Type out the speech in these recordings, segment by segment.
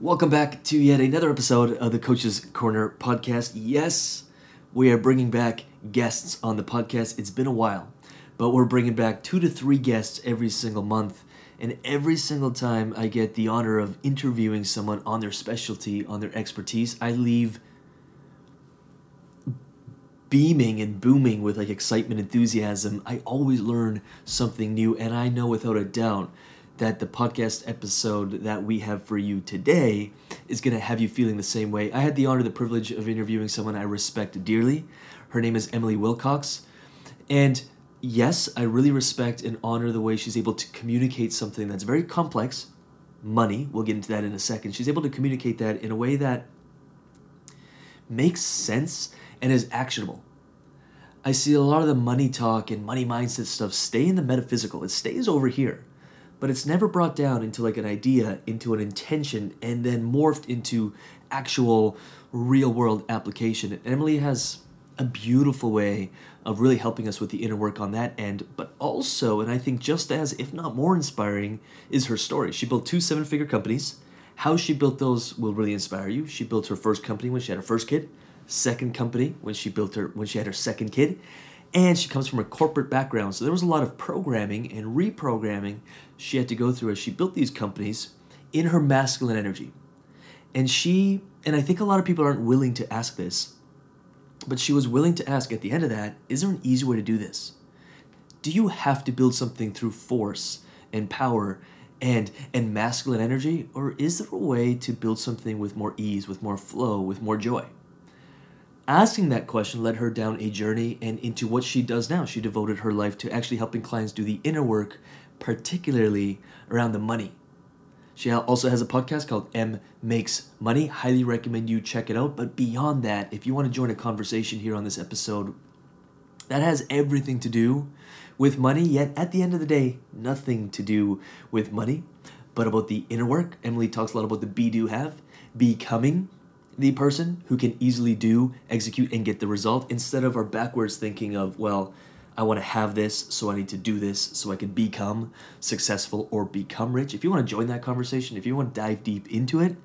Welcome back to yet another episode of the Coach's Corner podcast. Yes, we are bringing back guests on the podcast. It's been a while, but we're bringing back two to three guests every single month. And every single time I get the honor of interviewing someone on their specialty, on their expertise, I leave beaming and booming with like excitement, enthusiasm. I always learn something new, and I know without a doubt that the podcast episode that we have for you today is going to have you feeling the same way. I had the honor, the privilege of interviewing someone I respect dearly. Her name is Emily Wilcox. And yes, I really respect and honor the way she's able to communicate something that's very complex money. We'll get into that in a second. She's able to communicate that in a way that makes sense and is actionable. I see a lot of the money talk and money mindset stuff stay in the metaphysical, it stays over here but it's never brought down into like an idea, into an intention, and then morphed into actual real world application. And Emily has a beautiful way of really helping us with the inner work on that end, but also, and I think just as, if not more inspiring, is her story. She built two seven figure companies. How she built those will really inspire you. She built her first company when she had her first kid, second company when she built her when she had her second kid, and she comes from a corporate background. So there was a lot of programming and reprogramming she had to go through as she built these companies in her masculine energy. And she, and I think a lot of people aren't willing to ask this, but she was willing to ask at the end of that is there an easy way to do this? Do you have to build something through force and power and and masculine energy or is there a way to build something with more ease, with more flow, with more joy? Asking that question led her down a journey and into what she does now. She devoted her life to actually helping clients do the inner work, particularly around the money. She also has a podcast called M Makes Money. Highly recommend you check it out. But beyond that, if you want to join a conversation here on this episode, that has everything to do with money, yet at the end of the day, nothing to do with money, but about the inner work. Emily talks a lot about the be do have, becoming the person who can easily do, execute, and get the result instead of our backwards thinking of, well, I want to have this, so I need to do this so I can become successful or become rich. If you want to join that conversation, if you want to dive deep into it,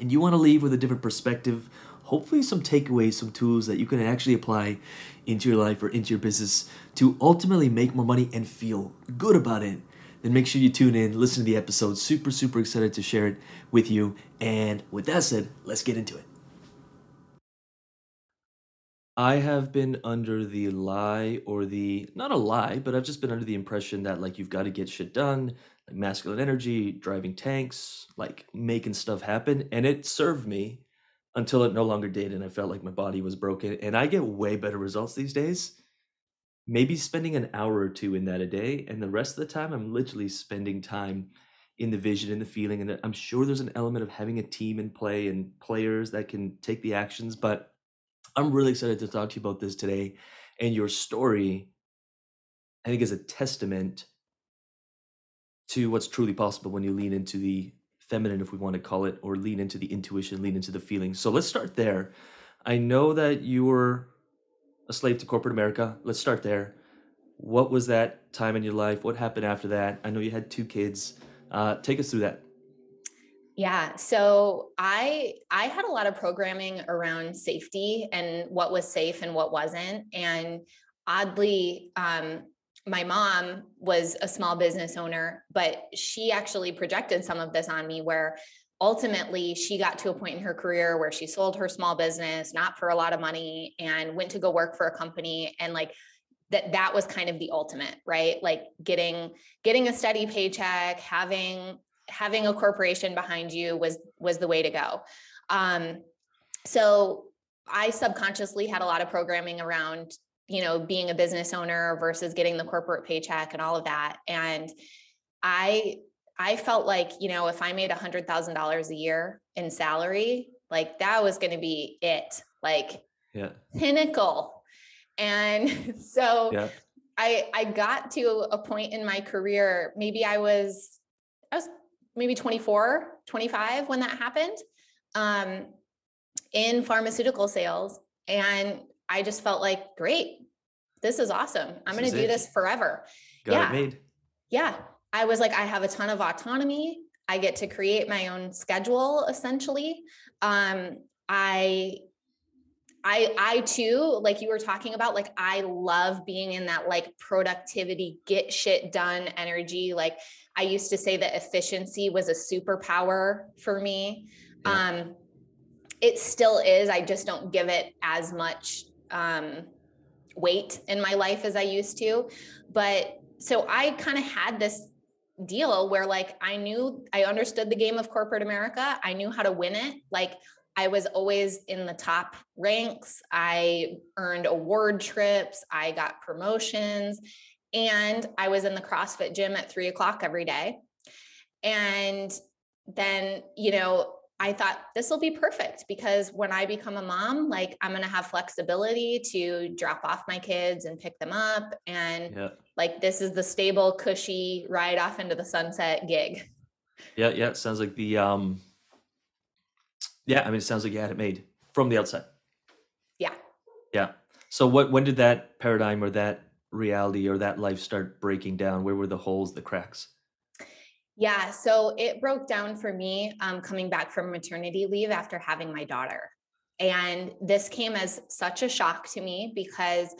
and you want to leave with a different perspective, hopefully some takeaways, some tools that you can actually apply into your life or into your business to ultimately make more money and feel good about it then make sure you tune in, listen to the episode. Super, super excited to share it with you. And with that said, let's get into it. I have been under the lie or the not a lie, but I've just been under the impression that like you've got to get shit done, like masculine energy, driving tanks, like making stuff happen. And it served me until it no longer did. And I felt like my body was broken. And I get way better results these days maybe spending an hour or two in that a day and the rest of the time i'm literally spending time in the vision and the feeling and i'm sure there's an element of having a team in play and players that can take the actions but i'm really excited to talk to you about this today and your story i think is a testament to what's truly possible when you lean into the feminine if we want to call it or lean into the intuition lean into the feeling. So let's start there. I know that you were a slave to corporate America. Let's start there. What was that time in your life? What happened after that? I know you had two kids. Uh, take us through that. Yeah, so I I had a lot of programming around safety and what was safe and what wasn't, and oddly, um, my mom was a small business owner, but she actually projected some of this on me where ultimately she got to a point in her career where she sold her small business not for a lot of money and went to go work for a company and like that that was kind of the ultimate right? Like getting getting a steady paycheck having having a corporation behind you was was the way to go. Um so i subconsciously had a lot of programming around you know being a business owner versus getting the corporate paycheck and all of that and i I felt like, you know, if I made a hundred thousand dollars a year in salary, like that was going to be it, like yeah. pinnacle. And so yeah. I, I got to a point in my career, maybe I was, I was maybe 24, 25 when that happened, um, in pharmaceutical sales. And I just felt like, great, this is awesome. I'm going to do it. this forever. Got yeah. Yeah. I was like, I have a ton of autonomy. I get to create my own schedule essentially. Um, I I I too, like you were talking about, like I love being in that like productivity, get shit done energy. Like I used to say that efficiency was a superpower for me. Yeah. Um it still is. I just don't give it as much um weight in my life as I used to. But so I kind of had this deal where like I knew I understood the game of corporate America. I knew how to win it. Like I was always in the top ranks. I earned award trips. I got promotions. And I was in the CrossFit gym at three o'clock every day. And then, you know, I thought this will be perfect because when I become a mom, like I'm going to have flexibility to drop off my kids and pick them up. And. Like this is the stable, cushy ride off into the sunset gig. Yeah. Yeah. It sounds like the, um, yeah, I mean, it sounds like you had it made from the outside. Yeah. Yeah. So what when did that paradigm or that reality or that life start breaking down? Where were the holes, the cracks? Yeah, so it broke down for me um, coming back from maternity leave after having my daughter. And this came as such a shock to me because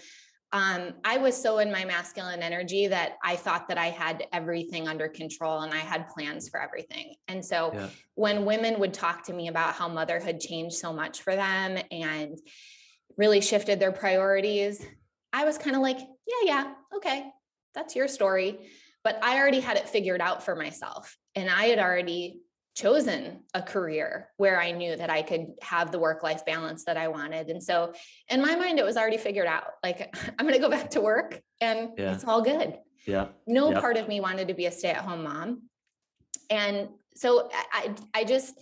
um, I was so in my masculine energy that I thought that I had everything under control and I had plans for everything. And so yeah. when women would talk to me about how motherhood changed so much for them and really shifted their priorities, I was kind of like, yeah, yeah, okay, that's your story. But I already had it figured out for myself. And I had already chosen a career where I knew that I could have the work life balance that I wanted. And so in my mind, it was already figured out. Like, I'm going to go back to work and yeah. it's all good. Yeah. No yeah. part of me wanted to be a stay at home mom. And so I, I just,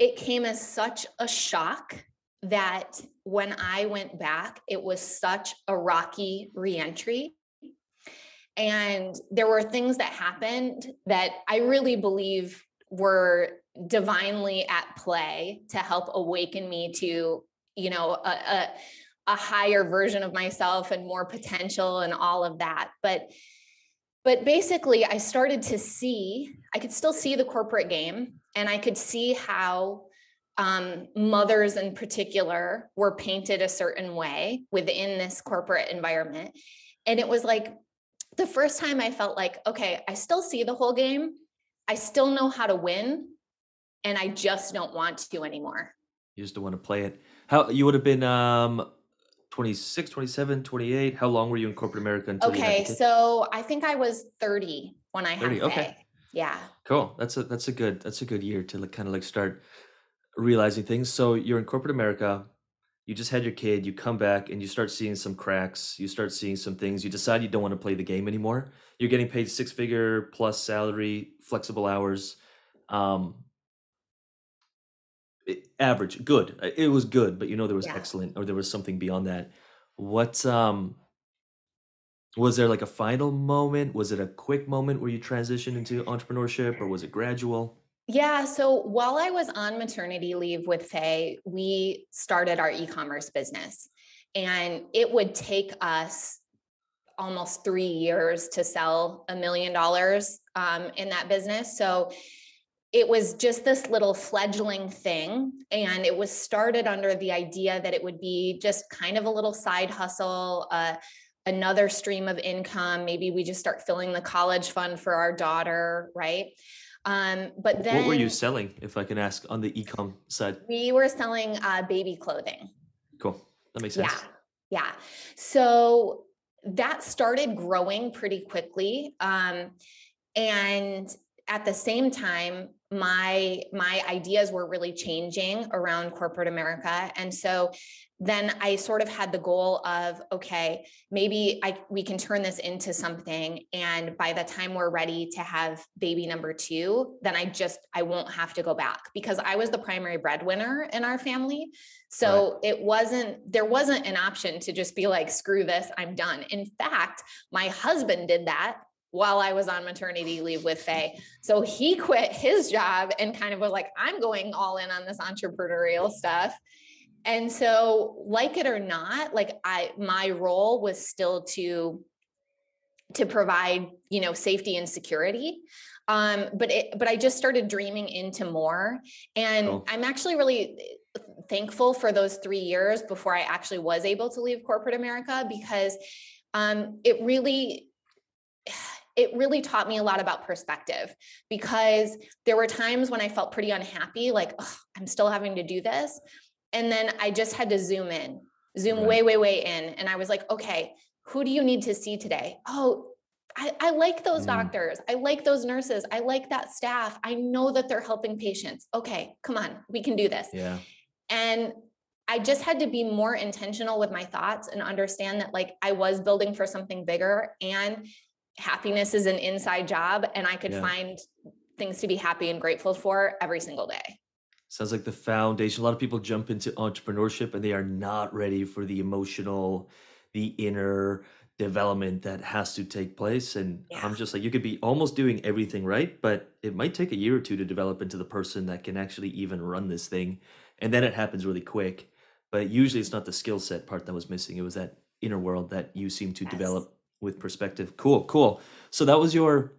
it came as such a shock that when I went back, it was such a rocky reentry. And there were things that happened that I really believe were divinely at play to help awaken me to you know a, a, a higher version of myself and more potential and all of that. But but basically i started to see i could still see the corporate game and i could see how um, mothers in particular were painted a certain way within this corporate environment. And it was like the first time i felt like okay i still see the whole game I still know how to win and I just don't want to anymore. You just don't want to play it. How you would have been um 26, 27, 28. How long were you in corporate America until Okay, so I think I was 30 when I 30, had okay. Yeah. Cool. That's a that's a good that's a good year to like kind of like start realizing things. So you're in corporate America, you just had your kid, you come back and you start seeing some cracks, you start seeing some things, you decide you don't want to play the game anymore. You're getting paid six figure plus salary, flexible hours. Um, average, good. Uh, it was good, but you know there was yeah. excellent or there was something beyond that. What um was there like a final moment? Was it a quick moment where you transitioned into entrepreneurship or was it gradual? Yeah. So while I was on maternity leave with Faye, we started our e commerce business. And it would take us almost three years to sell a million dollars um, in that business. So it was just this little fledgling thing. And it was started under the idea that it would be just kind of a little side hustle, uh, another stream of income. Maybe we just start filling the college fund for our daughter, right? Um, but then what were you selling, if I can ask, on the ecom side? We were selling uh, baby clothing. Cool. That makes sense. Yeah. Yeah. So that started growing pretty quickly. Um, and at the same time, my my ideas were really changing around corporate America. And so then I sort of had the goal of okay, maybe I we can turn this into something and by the time we're ready to have baby number 2, then I just I won't have to go back because I was the primary breadwinner in our family. So right. it wasn't there wasn't an option to just be like screw this, I'm done. In fact, my husband did that while I was on maternity leave with Faye. So he quit his job and kind of was like, I'm going all in on this entrepreneurial stuff and so like it or not like i my role was still to to provide you know safety and security Um, but it, but I just started dreaming into more. And cool. I'm actually really thankful for those three years before I actually was able to leave corporate America because um, it really it really taught me a lot about perspective because there were times when I felt pretty unhappy, like, I'm still having to do this. And then I just had to zoom in, zoom right. way, way, way in. And I was like, okay, who do you need to see today? Oh, I, I like those mm. doctors. I like those nurses. I like that staff. I know that they're helping patients. Okay, come on, we can do this. Yeah. And I just had to be more intentional with my thoughts and understand that like I was building for something bigger and happiness is an inside job and I could yeah. find things to be happy and grateful for every single day. Sounds like the foundation. A lot of people jump into entrepreneurship and they are not ready for the emotional, the inner development that has to take place. And yeah. I'm just like, you could be almost doing everything right, but it might take a year or two to develop into the person that can actually even run this thing. And then it happens really quick. But usually it's not the skill set part that was missing. It was that inner world that you seem to yes. develop with perspective. Cool, cool. So that was your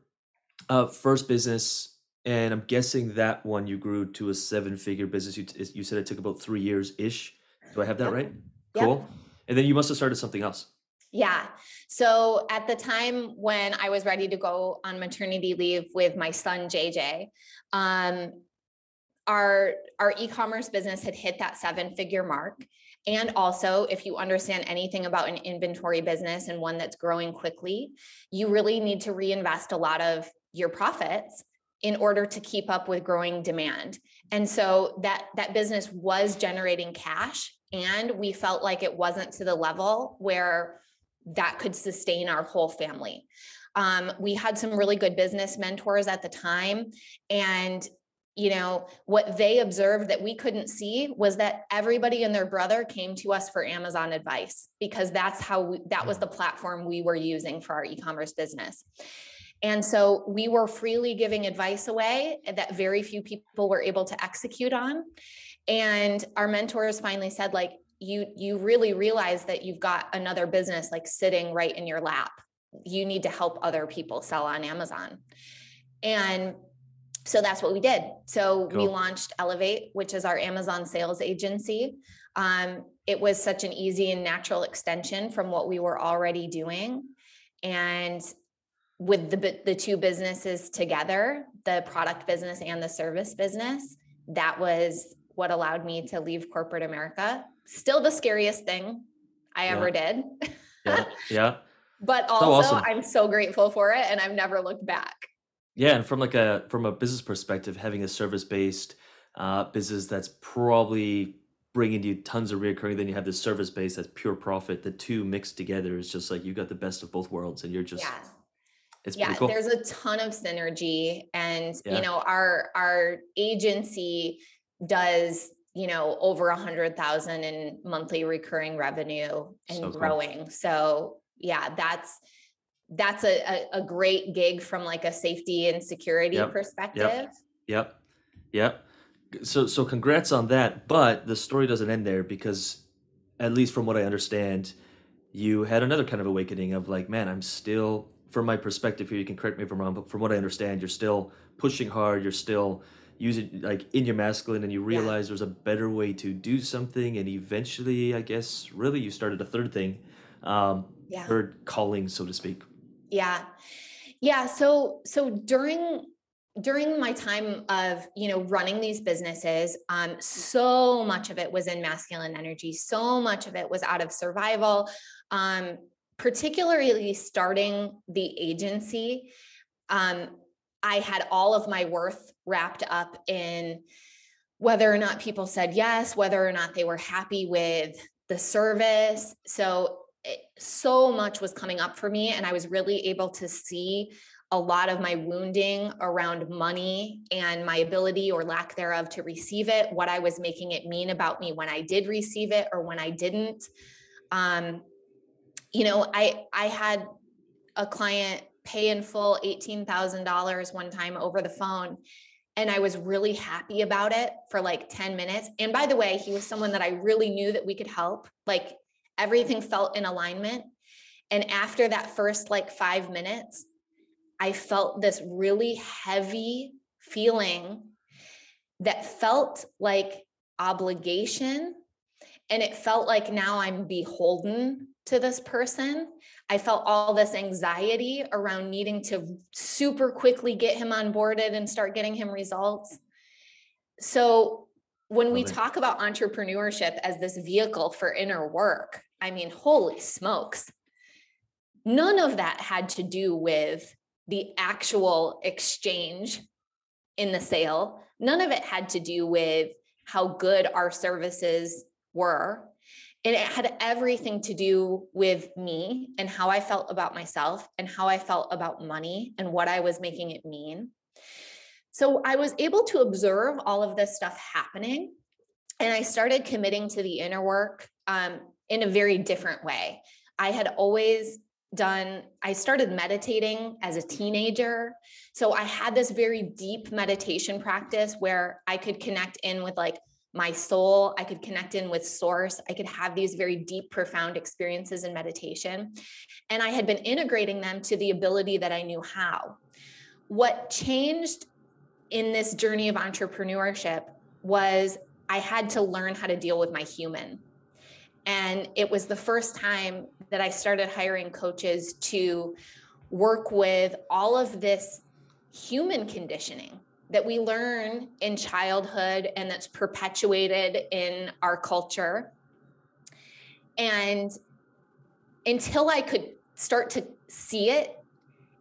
uh, first business, and I'm guessing that one you grew to a seven-figure business. You, you said it took about three years ish. Do I have that yep. right? Cool. Yep. And then you must have started something else. Yeah. So at the time when I was ready to go on maternity leave with my son JJ, um, our our e-commerce business had hit that seven-figure mark, and also, if you understand anything about an inventory business and one that's growing quickly, you really need to reinvest a lot of your profits in order to keep up with growing demand. And so that that business was generating cash and we felt like it wasn't to the level where that could sustain our whole family. Um, we had some really good business mentors at the time and you know what they observed that we couldn't see was that everybody and their brother came to us for amazon advice because that's how we, that was the platform we were using for our e-commerce business and so we were freely giving advice away that very few people were able to execute on and our mentors finally said like you you really realize that you've got another business like sitting right in your lap you need to help other people sell on amazon and so that's what we did. So cool. we launched Elevate, which is our Amazon sales agency. Um, it was such an easy and natural extension from what we were already doing. And with the, the two businesses together, the product business and the service business, that was what allowed me to leave corporate America. Still the scariest thing I yeah. ever did. yeah. Yeah. but also, so awesome. I'm so grateful for it and I've never looked back. Yeah, and from like a from a business perspective, having a service based uh, business that's probably bringing you tons of reoccurring, then you have this service base that's pure profit. The two mixed together is just like you got the best of both worlds, and you're just yeah. It's yeah, cool. there's a ton of synergy, and yeah. you know our our agency does you know over a hundred thousand in monthly recurring revenue and so growing. Cool. So yeah, that's that's a, a, a, great gig from like a safety and security yep. perspective. Yep. Yep. Yep. So so congrats on that. But the story doesn't end there because at least from what I understand, you had another kind of awakening of like, man, I'm still from my perspective here, you can correct me if I'm wrong, but from what I understand, you're still pushing hard, you're still using like in your masculine and you realize yeah. there's a better way to do something and eventually I guess really you started a third thing. Um yeah. third calling, so to speak. Yeah. Yeah. So, so during, during my time of you know running these businesses um, so much of it was in masculine energy so much of it was out of survival um, particularly starting the agency um, i had all of my worth wrapped up in whether or not people said yes whether or not they were happy with the service. So it, so much was coming up for me and i was really able to see a lot of my wounding around money and my ability or lack thereof to receive it what i was making it mean about me when i did receive it or when i didn't. Um, you know i i had a client pay in full $18000 one time over the phone and I was really happy about it for like 10 minutes. And by the way, he was someone that I really knew that we could help. Like everything felt in alignment. And after that first like five minutes, I felt this really heavy feeling that felt like obligation. And it felt like now I'm beholden to this person. I felt all this anxiety around needing to super quickly get him onboarded and start getting him results. So when we talk about entrepreneurship as this vehicle for inner work, I mean, holy smokes. None of that had to do with the actual exchange in the sale. None of it had to do with how good our services were. And it had everything to do with me and how I felt about myself and how I felt about money and what I was making it mean. So I was able to observe all of this stuff happening. And I started committing to the inner work um, in a very different way. I had always done, I started meditating as a teenager. So I had this very deep meditation practice where I could connect in with like my soul, I could connect in with source, I could have these very deep, profound experiences in meditation. And I had been integrating them to the ability that I knew how. What changed in this journey of entrepreneurship was I had to learn how to deal with my human. And it was the first time that I started hiring coaches to work with all of this human conditioning that we learn in childhood and that's perpetuated in our culture. And until I could start to see it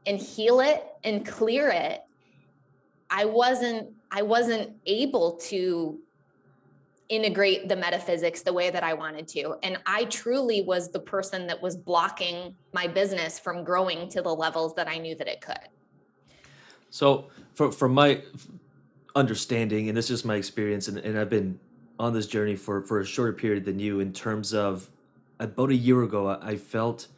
and heal it and clear it, I wasn't I wasn't able to integrate the metaphysics the way that I wanted to. And I truly was the person that was blocking my business from growing to the levels that I knew that it could. So, for, from my understanding, and this is my experience, and, and I've been on this journey for, for a shorter period than you, in terms of about a year ago, I felt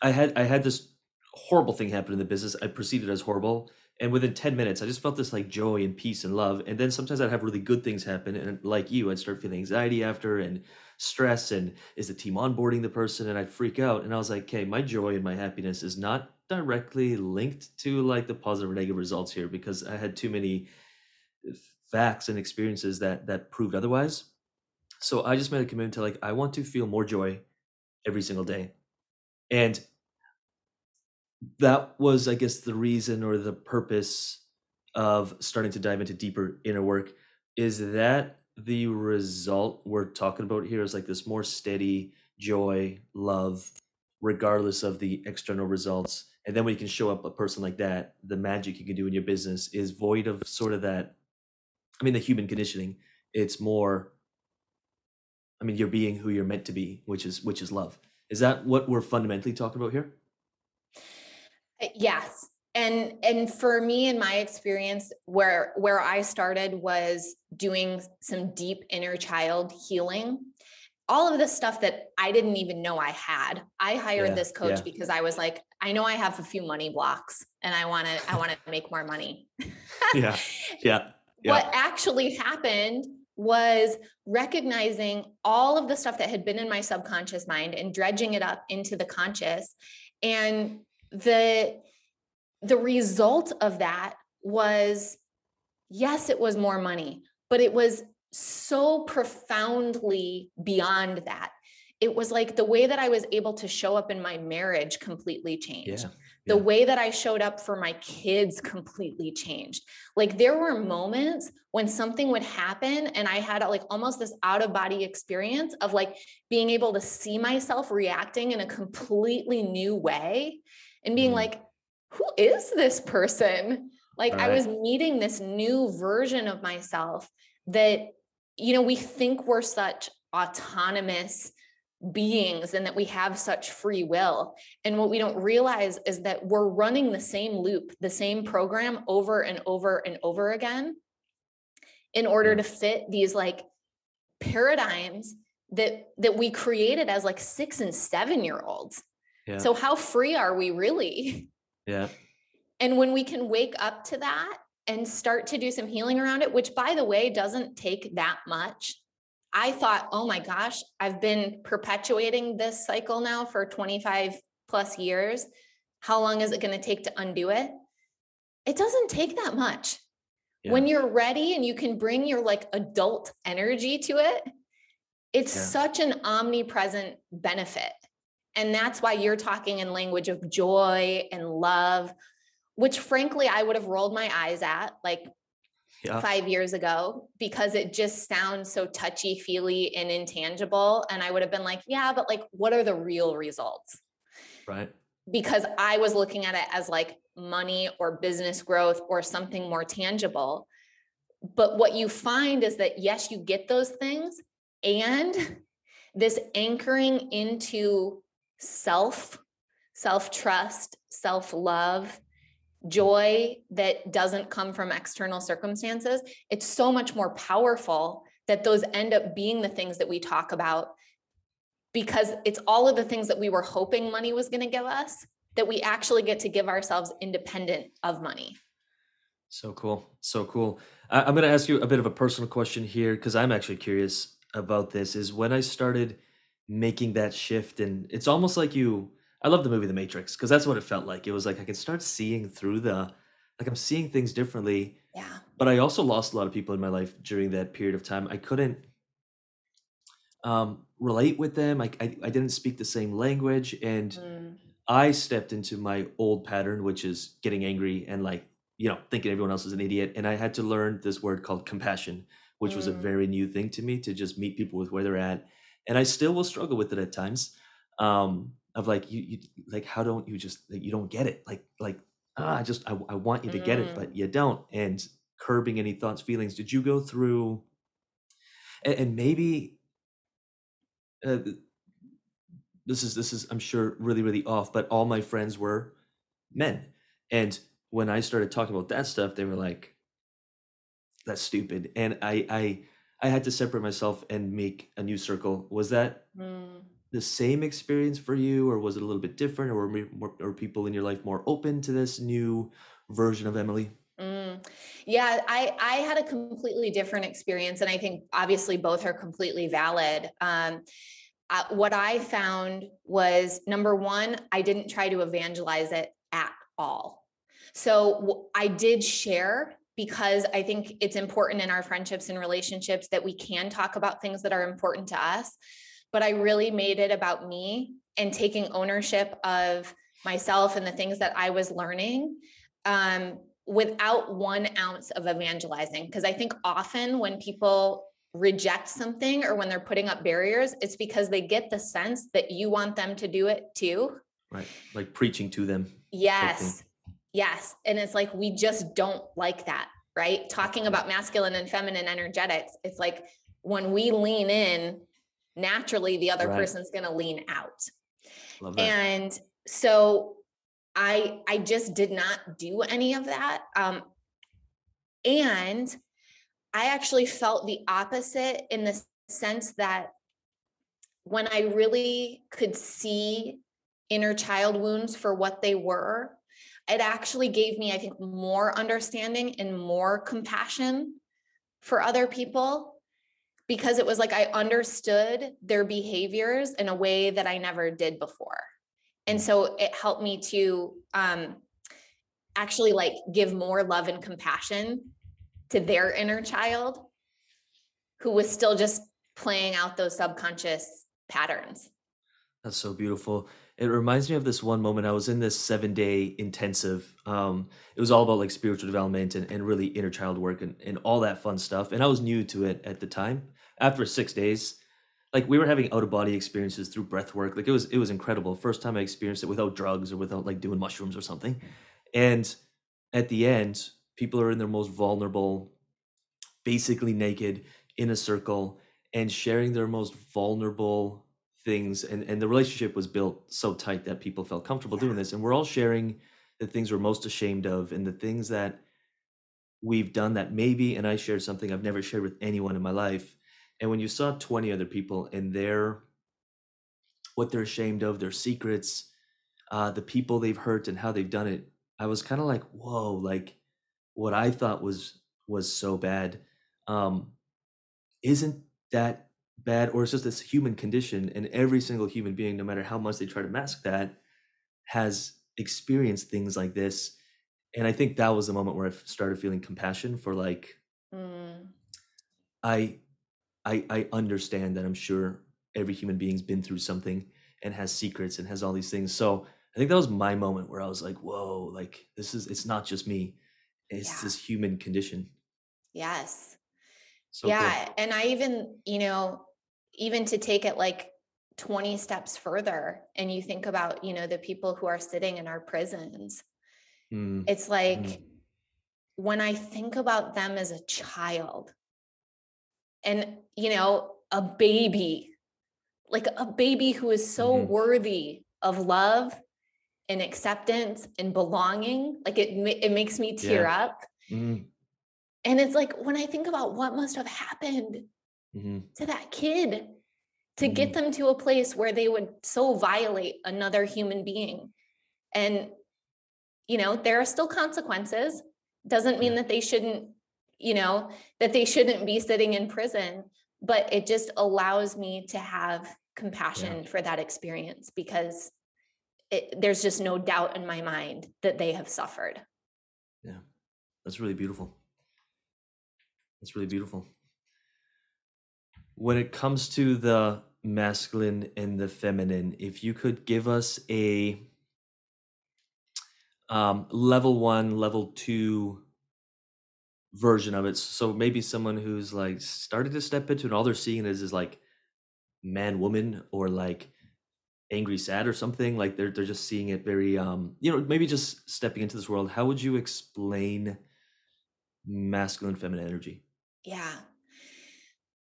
I had I had this horrible thing happen in the business. I perceived it as horrible, and within 10 minutes i just felt this like joy and peace and love and then sometimes i'd have really good things happen and like you i'd start feeling anxiety after and stress and is the team onboarding the person and i'd freak out and i was like okay my joy and my happiness is not directly linked to like the positive or negative results here because i had too many uh, facts and experiences that that proved otherwise so i just made a commitment to like i want to feel more joy every single day and that was, I guess, the reason or the purpose of starting to dive into deeper inner work. Is that the result we're talking about here? Is like this more steady joy, love, regardless of the external results. And then when you can show up a person like that, the magic you can do in your business is void of sort of that. I mean, the human conditioning. It's more. I mean, you're being who you're meant to be, which is which is love. Is that what we're fundamentally talking about here? Uh, yes. And and for me in my experience where where I started was doing some deep inner child healing. All of the stuff that I didn't even know I had. I hired yeah, this coach yeah. because I was like, I know I have a few money blocks and I want to I want to make more money. yeah. Yeah. Yeah. What actually happened was recognizing all of the stuff that had been in my subconscious mind and dredging it up into the conscious and the the result of that was yes it was more money but it was so profoundly beyond that it was like the way that i was able to show up in my marriage completely changed yeah, yeah. the way that i showed up for my kids completely changed like there were moments when something would happen and i had like almost this out of body experience of like being able to see myself reacting in a completely new way and being mm. like, who is this person? Like right. I was meeting this new version of myself that, you know, we think we're such autonomous beings and that we have such free will. And what we don't realize is that we're running the same loop, the same program over and over and over again in order mm. to fit these like paradigms that that we created as like 6 and 7 year olds. So how free are we really? Yeah. And when we can wake up to that and start to do some healing around it, which by the way doesn't take that much. I thought, oh my gosh, I've been perpetuating this cycle now for 25 plus years. how long is it going to take to undo it? It doesn't take that much. Yeah. When you're ready and you can bring your like adult energy to it, it's Yeah. such an omnipresent benefit. And that's why you're talking in language of joy and love, which frankly I would have rolled my eyes at like yeah. five years ago because it just sounds so touchy feely and intangible. And I would have been like, yeah, but like, what are the real results? Right. Because I was looking at it as like money or business growth or something more tangible. But what you find is that, yes, you get those things and this anchoring into self, self trust, self love, joy that doesn't come from external circumstances, it's so much more powerful that those end up being the things that we talk about because it's all of the things that we were hoping money was going to give us that we actually get to give ourselves independent of money. So cool. So cool. I, I'm going to ask you a bit of a personal question here because I'm actually curious about this. Is when I started making that shift, and it's almost like you. I love the movie The Matrix because that's what it felt like. It was like I can start seeing through the, like I'm seeing things differently. Yeah. But I also lost a lot of people in my life during that period of time. I couldn't um, relate with them. I, I I didn't speak the same language, and Mm, I stepped into my old pattern, which is getting angry and like, you know, thinking everyone else is an idiot. And I had to learn this word called compassion, which was a Mm. very new thing to me to just meet people with where they're at. And I still will struggle with it at times. Um, of like, you, you like, how don't you just, like, you don't get it? Like, like, ah, I just, I, I want you to get it, Mm. but you don't. And curbing any thoughts, feelings. Did you go through, and, and maybe, uh, this is this is i'm sure really really off but all my friends were men and when i started talking about that stuff they were like that's stupid and i i i had to separate myself and make a new circle was that mm. The same experience for you or was it a little bit different or were more or people in your life more open to this new version of emily Mm. Yeah, I I had a completely different experience, and I think obviously both are completely valid. Um, uh, what I found was number one, I didn't try to evangelize it at all. So I did share because I think it's important in our friendships and relationships that we can talk about things that are important to us. But I really made it about me and taking ownership of myself and the things that I was learning. Um, without one ounce of evangelizing. Because I think often when people reject something or when they're putting up barriers, it's because they get the sense that you want them to do it too. right like preaching to them Yes. Yes. And it's like, we just don't like that, right? Talking about masculine and feminine energetics, it's like when we lean in, naturally the other Right. person's going to lean out. And so I I just did not do any of that. Um, and I actually felt the opposite in the sense that when I really could see inner child wounds for what they were, it actually gave me, I think, more understanding and more compassion for other people because it was like I understood their behaviors in a way that I never did before. And so it helped me to um, actually like give more love and compassion to their inner child who was still just playing out those subconscious patterns. That's so beautiful. It reminds me of this one moment. I was in this seven day intensive. Um, it was all about like spiritual development and, and really inner child work and, and all that fun stuff. And I was new to it at the time. After six days, like we were having out of body experiences through breath work. Like it was it was incredible. First time I experienced it without drugs or without like doing mushrooms or something. And at the end, people are in their most vulnerable, basically naked in a circle and sharing their most vulnerable things and and the relationship was built so tight that people felt comfortable doing this and we're all sharing the things we're most ashamed of and the things that we've done that maybe and I shared something I've never shared with anyone in my life and when you saw 20 other people and their what they're ashamed of their secrets uh the people they've hurt and how they've done it I was kind of like whoa like what I thought was was so bad um isn't that bad or it's just this human condition and every single human being no matter how much they try to mask that has experienced things like this and i think that was the moment where i started feeling compassion for like mm. i i i understand that i'm sure every human being's been through something and has secrets and has all these things so i think that was my moment where i was like whoa like this is it's not just me it's yeah. this human condition yes so yeah cool. and i even you know even to take it like 20 steps further and you think about you know the people who are sitting in our prisons mm. it's like mm. when i think about them as a child and you know a baby like a baby who is so mm-hmm. worthy of love and acceptance and belonging like it it makes me tear yeah. up mm. and it's like when i think about what must have happened mm-hmm. to that kid to mm-hmm. get them to a place where they would so violate another human being and you know there are still consequences doesn't mean that they shouldn't you know that they shouldn't be sitting in prison but it just allows me to have compassion yeah. for that experience because it, there's just no doubt in my mind that they have suffered. Yeah. That's really beautiful. That's really beautiful. When it comes to the masculine and the feminine if you could give us a um, level one level two version of it so maybe someone who's like started to step into it and all they're seeing is is like man woman or like angry sad or something like they're they're just seeing it very um you know maybe just stepping into this world how would you explain masculine feminine energy yeah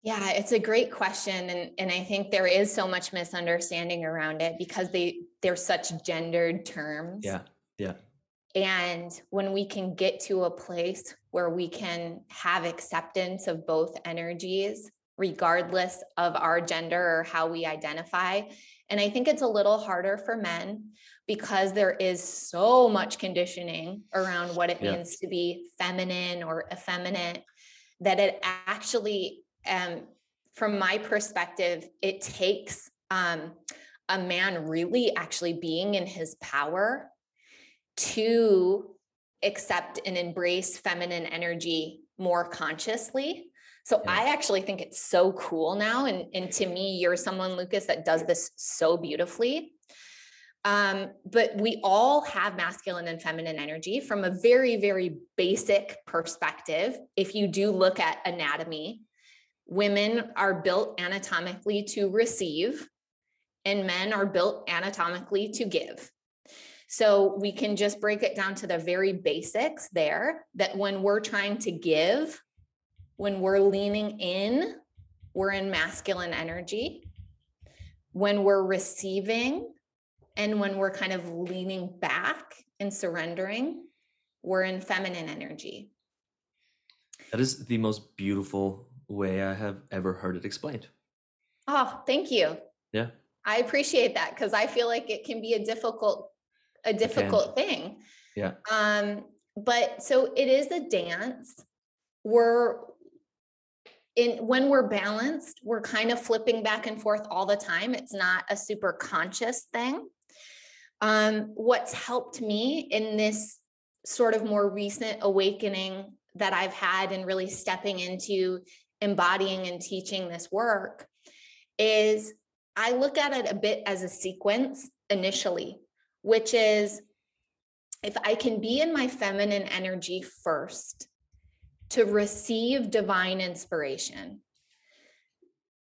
yeah, it's a great question and and I think there is so much misunderstanding around it because they they're such gendered terms. Yeah. Yeah. And when we can get to a place where we can have acceptance of both energies regardless of our gender or how we identify. And I think it's a little harder for men because there is so much conditioning around what it yeah. means to be feminine or effeminate that it actually um, from my perspective, it takes um, a man really actually being in his power to accept and embrace feminine energy more consciously. So yeah. I actually think it's so cool now. And, and to me, you're someone, Lucas, that does this so beautifully. Um, but we all have masculine and feminine energy from a very, very basic perspective. If you do look at anatomy, women are built anatomically to receive and men are built anatomically to give. So we can just break it down to the very basics there that when we're trying to give, when we're leaning in, we're in masculine energy. When we're receiving and when we're kind of leaning back and surrendering, we're in feminine energy. That is the most beautiful way I have ever heard it explained. Oh, thank you. Yeah. I appreciate that because I feel like it can be a difficult a difficult thing. Yeah. Um but so it is a dance. We're in when we're balanced, we're kind of flipping back and forth all the time. It's not a super conscious thing. Um what's helped me in this sort of more recent awakening that I've had and really stepping into embodying and teaching this work is I look at it a bit as a sequence initially, which is if I can be in my feminine energy first to receive divine inspiration.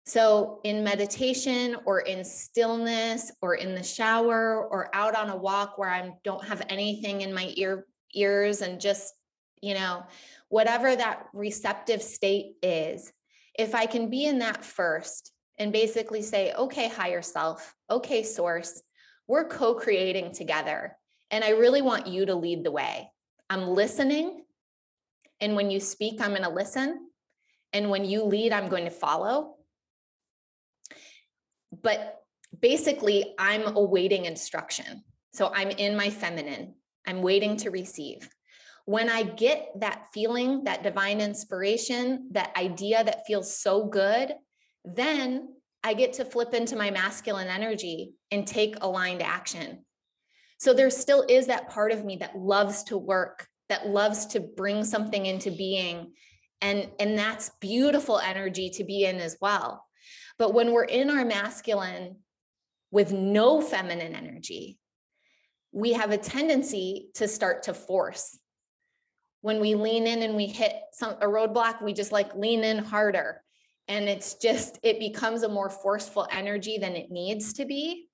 So, in meditation or in stillness or in the shower or out on a walk where I don't have anything in my ear ears and just, you know, whatever that receptive state is, if I can be in that first and basically say, okay, higher self, okay, source, we're co creating together. And I really want you to lead the way. I'm listening. And when you speak, I'm going to listen. And when you lead, I'm going to follow. But basically, I'm awaiting instruction. So I'm in my feminine, I'm waiting to receive when I get that feeling, that divine inspiration, that idea that feels so good, then I get to flip into my masculine energy and take aligned action. So there still is that part of me that loves to work, that loves to bring something into being. And, and that's beautiful energy to be in as well. But when we're in our masculine with no feminine energy, we have a tendency to start to force. When we lean in and we hit some a roadblock, we just like lean in harder. And it's just, it becomes a more forceful energy than it needs to be.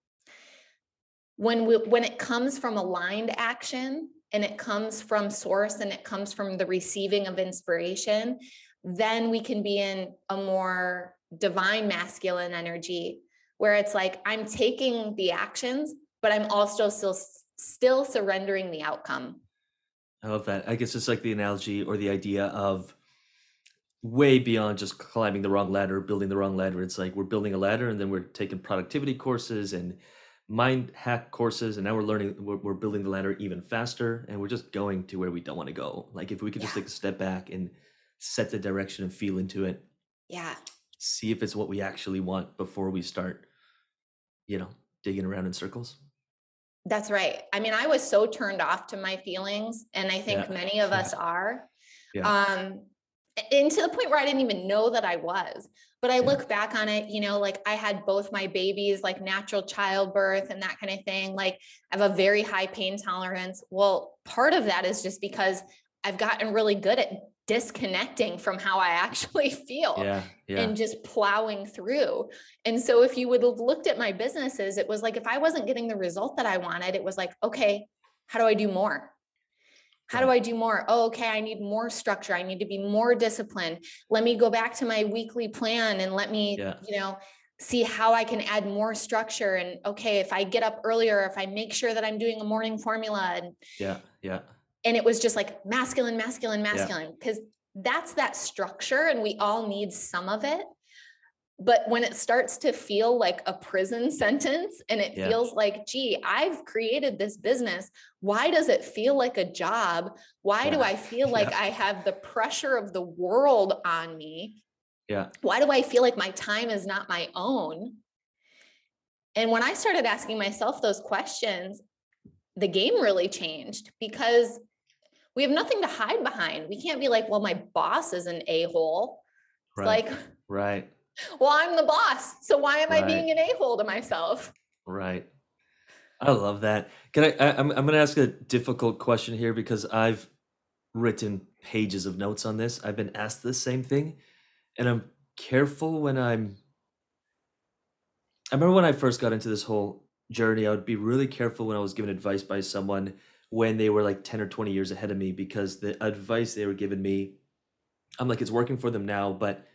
When we when it comes from aligned action and it comes from source and it comes from the receiving of inspiration, then we can be in a more divine masculine energy where it's like I'm taking the actions, but I'm also still still surrendering the outcome. I love that. I guess it's like the analogy or the idea of way beyond just climbing the wrong ladder, building the wrong ladder. It's like we're building a ladder and then we're taking productivity courses and mind hack courses and now we're learning we're, we're building the ladder even faster and we're just going to where we don't want to go like if we could just take a step back and set the direction and feel into it yeah see if it's what we actually want before we start you know digging around in circles that's right. I mean, I was so turned off to my feelings, and I think yeah. many of us are. Yeah. Um, and to the point where I didn't even know that I was. But I yeah. look back on it, you know, like I had both my babies, like natural childbirth and that kind of thing. Like I have a very high pain tolerance. Well, part of that is just because I've gotten really good at disconnecting from how I actually feel yeah, yeah. and just plowing through. And so if you would have looked at my businesses, it was like if I wasn't getting the result that I wanted, it was like, okay, how do I do more? How do I do more? Oh, okay, I need more structure. I need to be more disciplined. Let me go back to my weekly plan and let me, yeah. you know, see how I can add more structure. And okay, if I get up earlier, if I make sure that I'm doing a morning formula and yeah, yeah and it was just like masculine masculine masculine because yeah. that's that structure and we all need some of it but when it starts to feel like a prison sentence and it yeah. feels like gee i've created this business why does it feel like a job why yeah. do i feel like i have the pressure of the world on me yeah why do i feel like my time is not my own and when i started asking myself those questions the game really changed because we have nothing to hide behind. We can't be like, well, my boss is an a-hole. Right. Like, right. Well, I'm the boss. So why am right. I being an a-hole to myself? Right. I love that. Can I, I I'm, I'm going to ask a difficult question here because I've written pages of notes on this. I've been asked the same thing and I'm careful when I'm I remember when I first got into this whole journey, I would be really careful when I was given advice by someone when they were like 10 or 20 years ahead of me because the advice they were giving me, I'm like, it's working for them now. But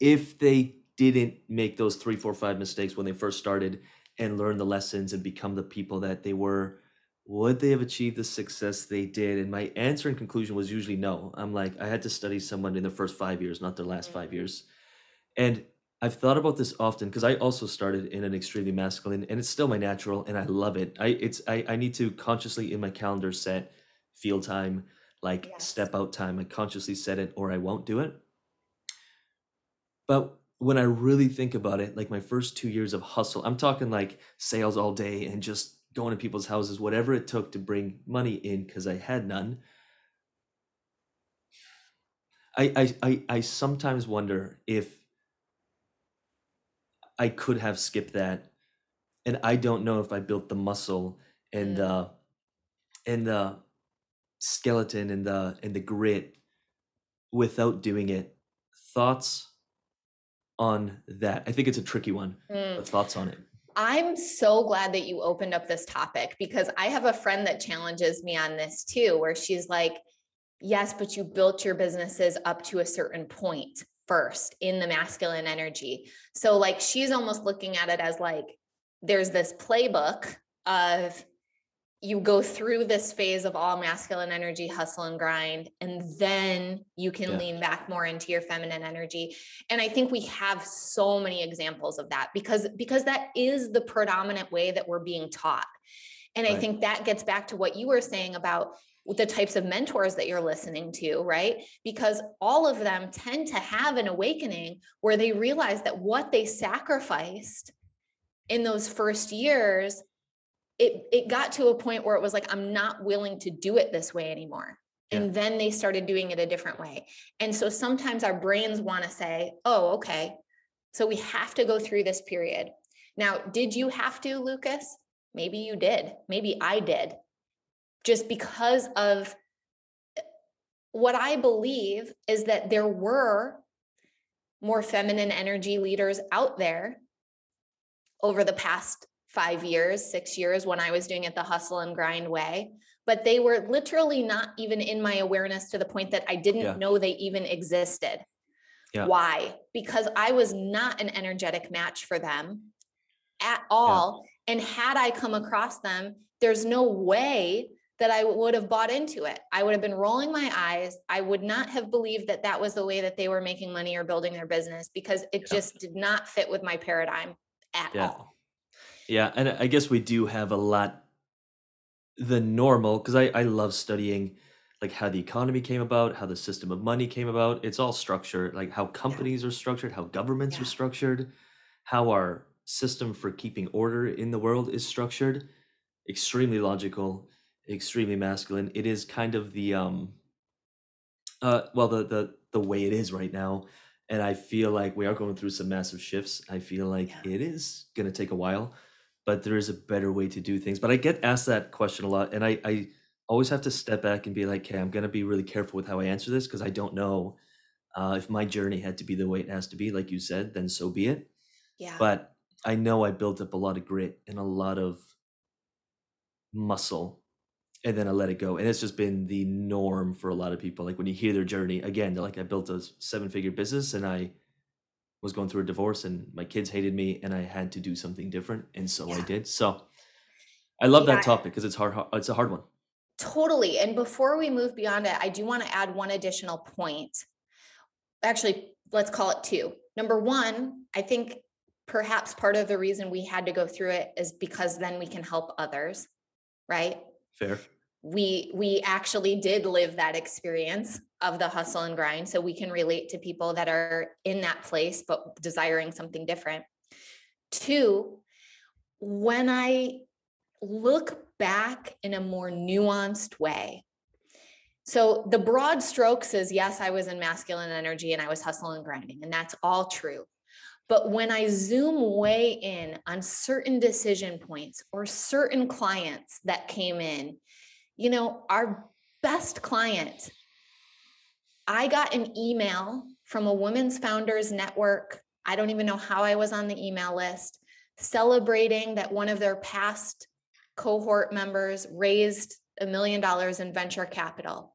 if they didn't make those three, four, five mistakes when they first started and learn the lessons and become the people that they were, would they have achieved the success they did? And my answer and conclusion was usually no. I'm like, I had to study someone in the first five years, not their last five mm-hmm. years. And I've thought about this often because I also started in an extremely masculine, and it's still my natural, and I love it. I it's I, I need to consciously in my calendar set feel time, like yes. step out time. I consciously set it, or I won't do it. But when I really think about it, like my first two years of hustle, I'm talking like sales all day and just going to people's houses, whatever it took to bring money in because I had none. I, I I I sometimes wonder if I could have skipped that, and I don't know if I built the muscle and uh and the skeleton and the and the grit without doing it. Thoughts on that? I think it's a tricky one. Mm. thoughts on it? I'm so glad that you opened up this topic because I have a friend that challenges me on this too, where she's like, Yes, but you built your businesses up to a certain point first in the masculine energy. So like she's almost looking at it as like there's this playbook of you go through this phase of all masculine energy, hustle and grind, and then you can yeah. lean back more into your feminine energy. And I think we have so many examples of that because because that is the predominant way that we're being taught. And right. I think that gets back to what you were saying about the types of mentors that you're listening to, right? Because all of them tend to have an awakening where they realize that what they sacrificed in those first years it it got to a point where it was like i'm not willing to do it this way anymore. Yeah. and then they started doing it a different way. And so sometimes our brains want to say oh okay. So we have to go through this period. Now did you have to lucas? Maybe you did. Maybe i did. Just because of eh, what i believe is that there were more feminine energy leaders out there over the past five years, six years when I was doing it the hustle and grind way. But they were literally not even in my awareness to the point that I didn't Yeah. know they even existed. Yeah. Why? Because I was not an energetic match for them at all. And had I come across them, there's no way that I would have bought into it. I would have been rolling my eyes. I would not have believed that that was the way that they were making money or building their business because it Yeah. just did not fit with my paradigm at Yeah. all. Yeah, and I guess we do have a lot the normal because I I love studying like how the economy came about, how the system of money came about. It's all structured, like how companies are structured, how governments Yeah. are structured, how our system for keeping order in the world is structured. Extremely logical, extremely masculine. It is kind of the um uh well the the the way it is right now. And I feel like we are going through some massive shifts. I feel like Yeah. it is gonna take a while but there is a better way to do things. But I get asked that question a lot, and I, I always have to step back and be like, okay, I'm going to be really careful with how I answer this because I don't know uh, if my journey had to be the way it has to be, like you said, then so be it. Yeah. But I know I built up a lot of grit and a lot of muscle, and then I let it go. And it's just been the norm for a lot of people. Like when you hear their journey, again, they're like, I built a seven figure business and I was going through a divorce and my kids hated me and I had to do something different. And so I did. So I love Yeah. that topic because it's hard, it's a hard one. Totally. And before we move beyond it, I do want to add one additional point. Actually, let's call it two. Number one, I think perhaps part of the reason we had to go through it is because then we can help others, right? Fair. We we actually did live that experience of the hustle and grind so we can relate to people that are in that place but desiring something different. Two when i look back in a more nuanced way so the broad strokes is yes i was in masculine energy and i was hustling and grinding and that's all true. But when I zoom way in on certain decision points or certain clients that came in, you know, our best client, I got an email from a Women's Founders Network. I don't even know how I was on the email list, celebrating that one of their past cohort members raised a million dollars in venture capital.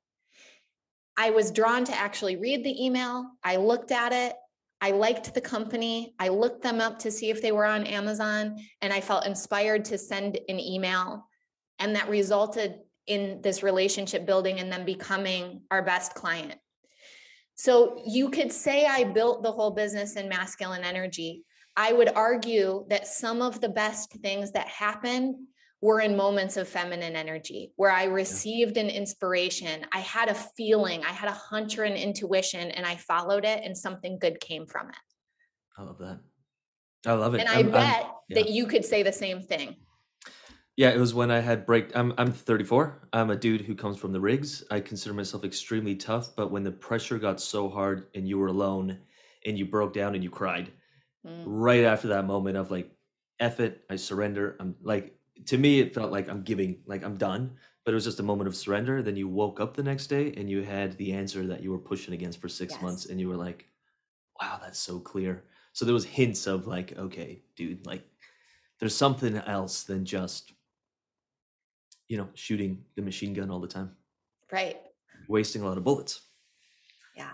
I was drawn to actually read the email. I looked at it. I liked the company. I looked them up to see if they were on Amazon, and I felt inspired to send an email. And that resulted in this relationship building and then becoming our best client. So you could say I built the whole business in masculine energy. I would argue that some of the best things that happened were in moments of feminine energy where I received an inspiration. I had a feeling, I had a hunch or an intuition, and I followed it, and something good came from it. I love that. I love it. And I I'm- I'm- bet yeah. that you could say the same thing. Yeah, it was when I had break. I'm I'm 34. I'm a dude who comes from the rigs. I consider myself extremely tough, but when the pressure got so hard and you were alone and you broke down and you cried, Mm, right after that moment of like, F it, I surrender. I'm like, to me, it felt like I'm giving, like I'm done, but it was just a moment of surrender. Then you woke up the next day and you had the answer that you were pushing against for six Yes. months, and you were like, wow, that's so clear. So there was hints of like, okay, dude, like there's something else than just, you know, shooting the machine gun all the time, Right. wasting a lot of bullets. Yeah.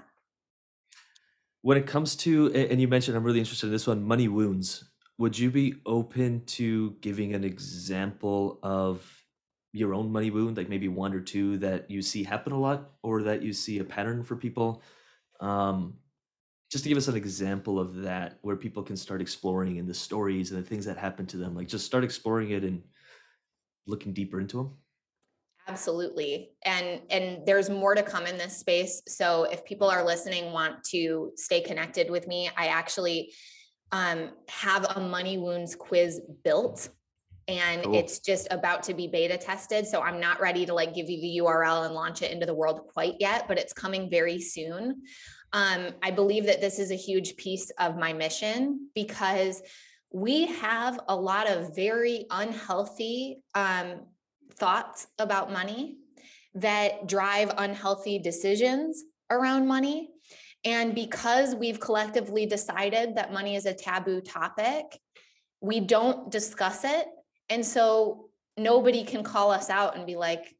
When it comes to, and you mentioned, I'm really interested in this one, money wounds. Would you be open to giving an example of your own money wound, like maybe one or two that you see happen a lot, or that you see a pattern for people? Um, just to give us an example of that, where people can start exploring and the stories and the things that happen to them. Like, just start exploring it and looking deeper into them. Absolutely. And and there's more to come in this space. So if people are listening want to stay connected with me, I actually um, have a money wounds quiz built and cool. it's just about to be beta tested. So I'm not ready to like give you the URL and launch it into the world quite yet, but it's coming very soon. Um, I believe that this is a huge piece of my mission because we have a lot of very unhealthy um, thoughts about money that drive unhealthy decisions around money. And because we've collectively decided that money is a taboo topic, we don't discuss it. And so nobody can call us out and be like,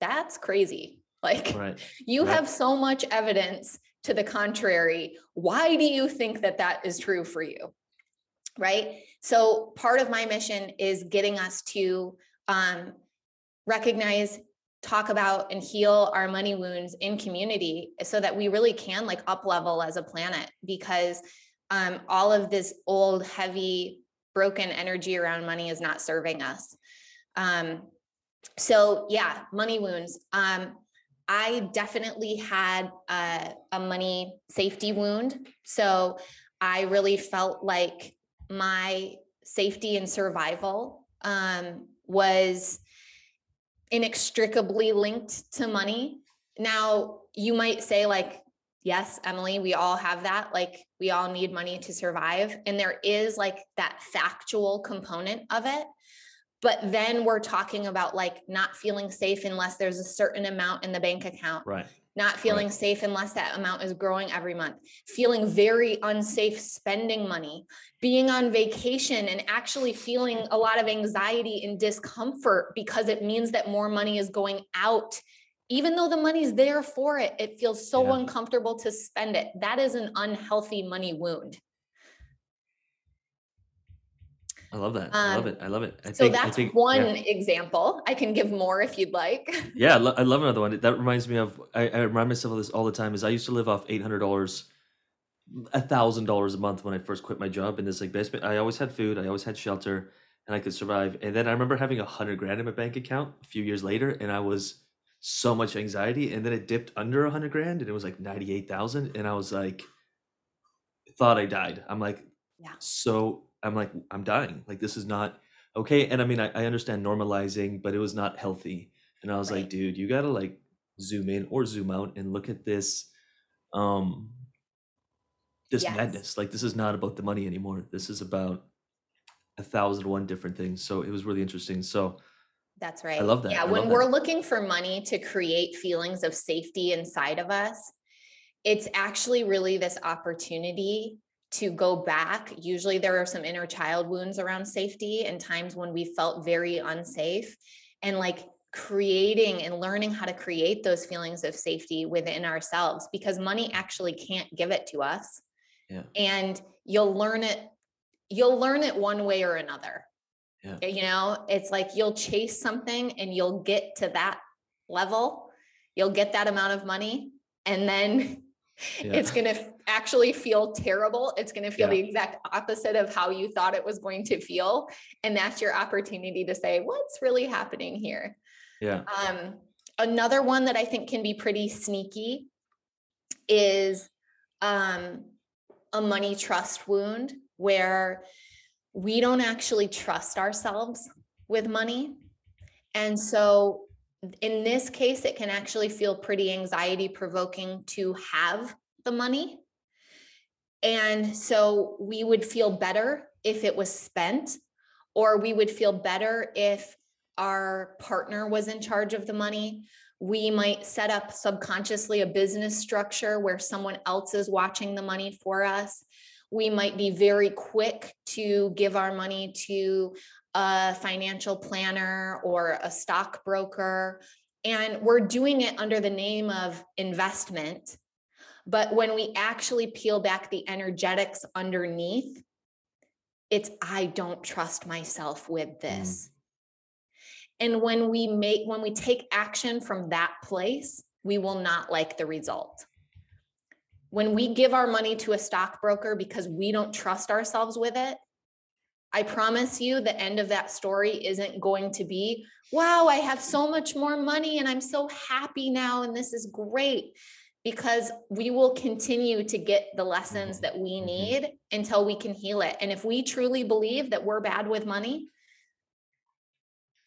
that's crazy. Like, right. you right. have so much evidence to the contrary. Why do you think that that is true for you? Right. So, part of my mission is getting us to um, recognize talk about and heal our money wounds in community so that we really can like up level as a planet because um, all of this old heavy broken energy around money is not serving us. Um, so yeah money wounds. Um, i definitely had a, a money safety wound. So i really felt like my safety and survival um, was inextricably linked to money. Now, you might say, like, yes, Emily, we all have that. Like, we all need money to survive. And there is like that factual component of it. But then we're talking about like not feeling safe unless there's a certain amount in the bank account. Right not feeling right. safe unless that amount is growing every month, feeling very unsafe spending money, being on vacation and actually feeling a lot of anxiety and discomfort because it means that more money is going out. Even though the money's there for it, it feels so yeah. uncomfortable to spend it. That is an unhealthy money wound. I love that. I love um, it. I love it. I so think, that's think, one yeah. example. I can give more if you'd like. Yeah, I, lo- I love another one. That reminds me of. I, I, remind myself of this all the time. Is I used to live off eight hundred dollars, a thousand dollars a month when I first quit my job in this like basement. I always had food. I always had shelter, and I could survive. And then I remember having a hundred grand in my bank account a few years later, and I was so much anxiety. And then it dipped under a hundred grand, and it was like ninety eight thousand, and I was like, thought I died. I'm like, yeah, so I'm like, I'm dying. Like this is not okay. And I mean, I, I understand normalizing, but it was not healthy. And I was right. like, dude, you gotta like zoom in or zoom out and look at this um this yes. madness. Like this is not about the money anymore. This is about a thousand one different things. So it was really interesting. So that's right. I love that. Yeah, I when we're that. looking for money to create feelings of safety inside of us, it's actually really this opportunity to go back. Usually there are some inner child wounds around safety and times when we felt very unsafe and like creating and learning how to create those feelings of safety within ourselves because money actually can't give it to us. Yeah. And you'll learn it you'll learn it one way or another. Yeah. Eh, you know, it's like you'll chase something and you'll get to that level. You'll get that amount of money and then yeah. it's going to actually feel terrible. It's going to feel yeah. the exact opposite of how you thought it was going to feel. And that's your opportunity to say, what's really happening here? Yeah. Um, another one that I think can be pretty sneaky is um, a money trust wound where we don't actually trust ourselves with money. And so in this case, it can actually feel pretty anxiety provoking to have the money. And so we would feel better if it was spent, or we would feel better if our partner was in charge of the money. We might set up subconsciously a business structure where someone else is watching the money for us. We might be very quick to give our money to a financial planner or a stockbroker. And we're doing it under the name of investment. But when we actually peel back the energetics underneath, it's I don't trust myself with this. Mm. And when we make when we take action from that place, we will not like the result. When we give our money to a stockbroker because we don't trust ourselves with it, I promise you the end of that story isn't going to be, wow, I have so much more money and I'm so happy now and this is great. Because we will continue to get the lessons that we mm-hmm. need until we can heal it. And if we truly believe that we're bad with money,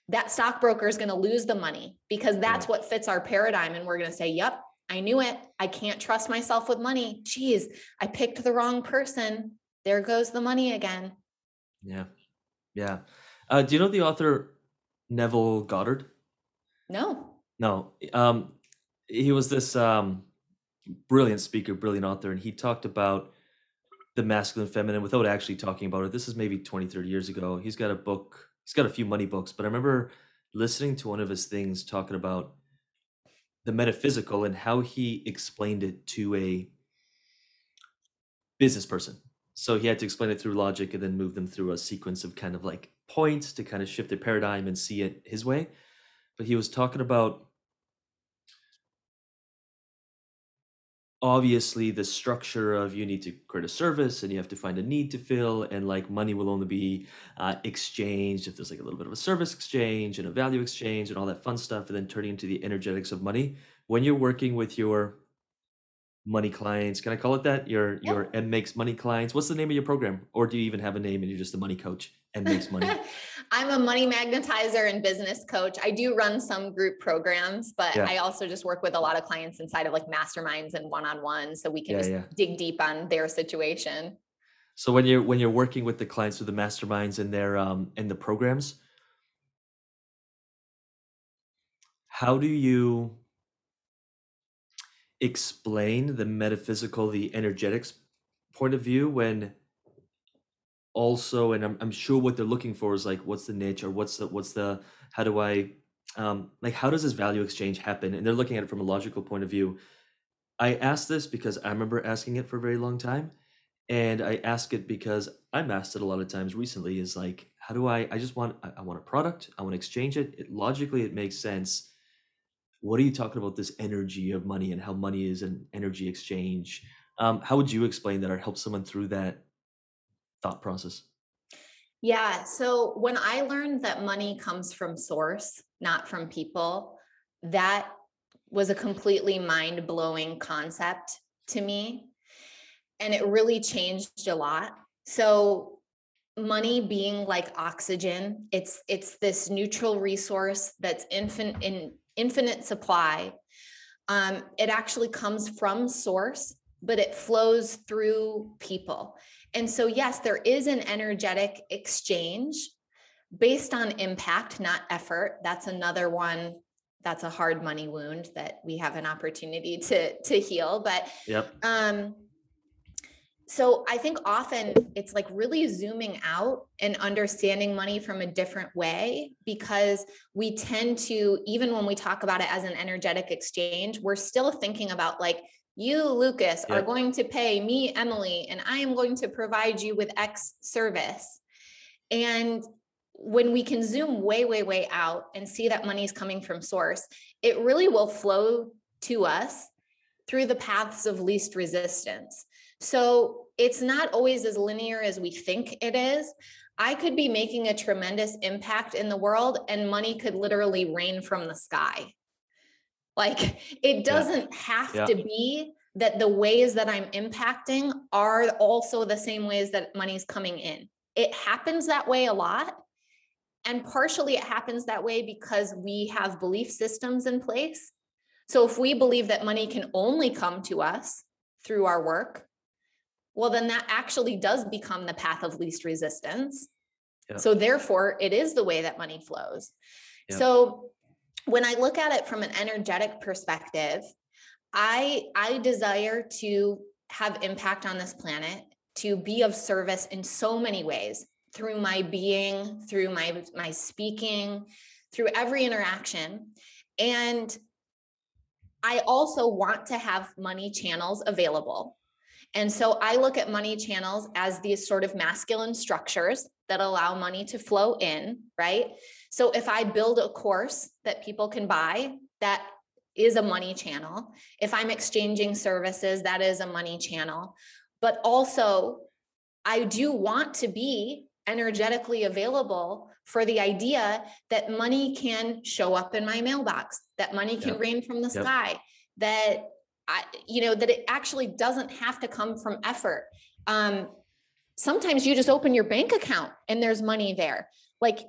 that stockbroker is going to lose the money because that's what fits our paradigm. And we're going to say, yep, I knew it. I can't trust myself with money. Geez, I picked the wrong person. There goes the money again. Yeah. Yeah. Uh, do you know the author Neville Goddard? No. No. Um, he was this um, brilliant speaker, brilliant author, and he talked about the masculine feminine without actually talking about it. This is maybe 20, 30 years ago. He's got a book, he's got a few money books, but I remember listening to one of his things talking about the metaphysical and how he explained it to a business person. So he had to explain it through logic and then move them through a sequence of kind of like points to kind of shift their paradigm and see it his way. But he was talking about obviously the structure of you need to create a service and you have to find a need to fill and like money will only be uh, exchanged if there's like a little bit of a service exchange and a value exchange and all that fun stuff and then turning into the energetics of money when you're working with your money clients can i call it that? Your yeah. your m makes money clients. What's the name of your program? Or do you even have a name and you're just a money coach? And makes money. I'm a money magnetizer and business coach. I do run some group programs but yeah. i also just work with a lot of clients inside of like masterminds and one-on-one so we can yeah, just dig deep on their situation. So when you're when you're working with the clients with the masterminds and their um and the programs how do you explain the metaphysical, the energetics point of view when also and I'm, I'm sure what they're looking for is like what's the or what's the what's the how do i um like how does this value exchange happen? And they're looking at it from a logical point of view. I asked this because i remember asking it for a very long time and i ask it because i'm asked it a lot of times recently is like how do i i just want i, I want a product i want to exchange it. it logically it makes sense what are you talking about this energy of money and how money is an energy exchange? Um, how would you explain that or help someone through that thought process? Yeah so when i learned that money comes from source not from people that was a completely mind-blowing concept to me and it really changed a lot. So money being like oxygen it's it's this neutral resource that's infinite in infinite supply. Um, it actually comes from source, but it flows through people. And so, yes, there is an energetic exchange based on impact, not effort. That's another one that's a hard money wound that we have an opportunity to to heal. But yep. um, so I think often it's like really zooming out and understanding money from a different way because we tend to, even when we talk about it as an energetic exchange, we're still thinking about like, you, Lucas, are going to pay me, Emily, and I am going to provide you with X service. And when we can zoom way, way, way out and see that money is coming from source, it really will flow to us through the paths of least resistance. So it's not always as linear as we think it is. I could be making a tremendous impact in the world and money could literally rain from the sky. Like it doesn't yeah. have yeah. to be that the ways that I'm impacting are also the same ways that money's coming in. It happens that way a lot. And partially it happens that way because we have belief systems in place. So if we believe that money can only come to us through our work, well, then that actually does become the path of least resistance. Yeah. So, therefore, it is the way that money flows. Yeah. So, when I look at it from an energetic perspective, I I desire to have impact on this planet, to be of service in so many ways through my being, through my my speaking, through every interaction. And I also want to have money channels available and so I look at money channels as these sort of masculine structures that allow money to flow in, right? So if I build a course that people can buy, that is a money channel. If I'm exchanging services, that is a money channel. But also, I do want to be energetically available for the idea that money can show up in my mailbox, that money can yep. rain from the yep. sky, that I, you know, that it actually doesn't have to come from effort. Um, sometimes you just open your bank account and there's money there. Like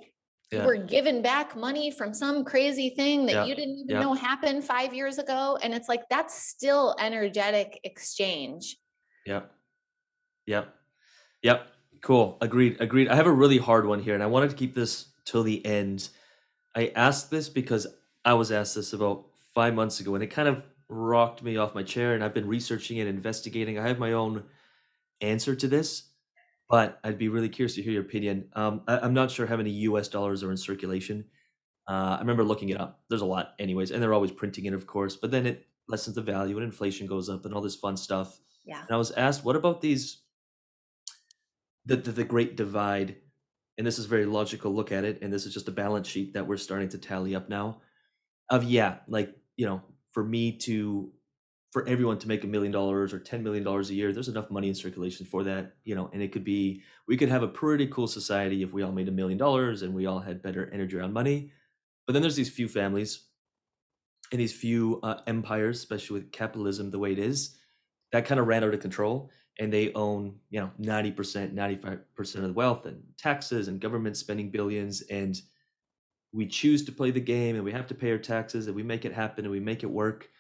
yeah. we're giving back money from some crazy thing that Yeah. you didn't even Yeah. know happened five years ago. And it's like, that's still energetic exchange. Yep. Yep. Yep. Cool. Agreed. Agreed. I have a really hard one here, and I wanted to keep this till the end. I asked this because I was asked this about five months ago, and it kind of rocked me off my chair, and I've been researching and investigating. I have my own answer to this, but I'd be really curious to hear your opinion. Um, I, I'm not sure how many US dollars are in circulation. Uh, I remember looking it up. There's a lot, anyways, and they're always printing it, of course, but then it lessens the value and inflation goes up and all this fun stuff. Yeah. And I was asked, what about these, the, the, the great divide? And this is very logical look at it. And this is just a balance sheet that we're starting to tally up now of, yeah, like, you know, for me to, for everyone to make a million dollars or $10 million a year, there's enough money in circulation for that, you know, and it could be, we could have a pretty cool society if we all made a million dollars and we all had better energy around money. But then there's these few families and these few uh, empires, especially with capitalism the way it is, that kind of ran out of control and they own you know 90% 95% of the wealth and taxes and government spending billions and we choose to play the game and we have to pay our taxes and we make it happen and we make it work.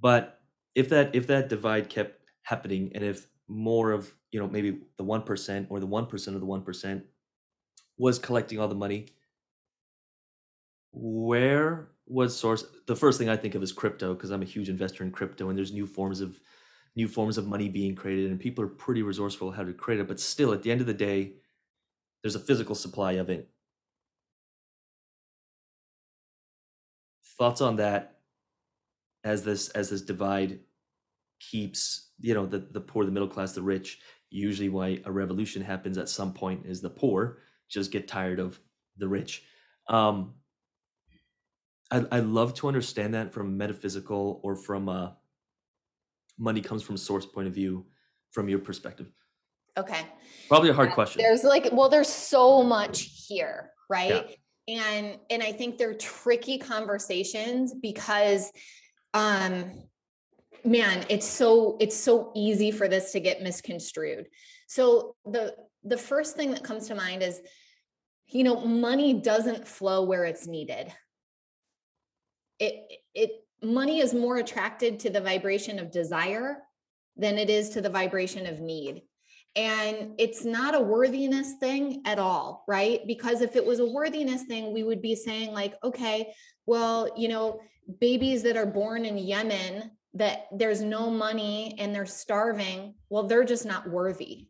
But if that if that divide kept happening and if more of you know maybe the 1% or the 1% of the 1% was collecting all the money where was source the first thing i think of is crypto because i'm a huge investor in crypto and there's new forms of new forms of money being created and people are pretty resourceful how to create it but still at the end of the day there's a physical supply of it thoughts on that as this as this divide keeps you know the the poor the middle class the rich? Usually why a revolution happens at some point is the poor just get tired of the rich. Um i i love to understand that from metaphysical or from a money comes from source point of view from your perspective. Okay. probably a hard Yeah, question. There's like, well, there's so much here, right? And and I think they're tricky conversations because um man, it's so it's so easy for this to get misconstrued. So the the first thing that comes to mind is you know, money doesn't flow where it's needed. It it money is more attracted to the vibration of desire than it is to the vibration of need. And it's not a worthiness thing at all, right? Because if it was a worthiness thing, we would be saying, like, okay, well, you know, babies that are born in Yemen, that there's no money and they're starving, well, they're just not worthy.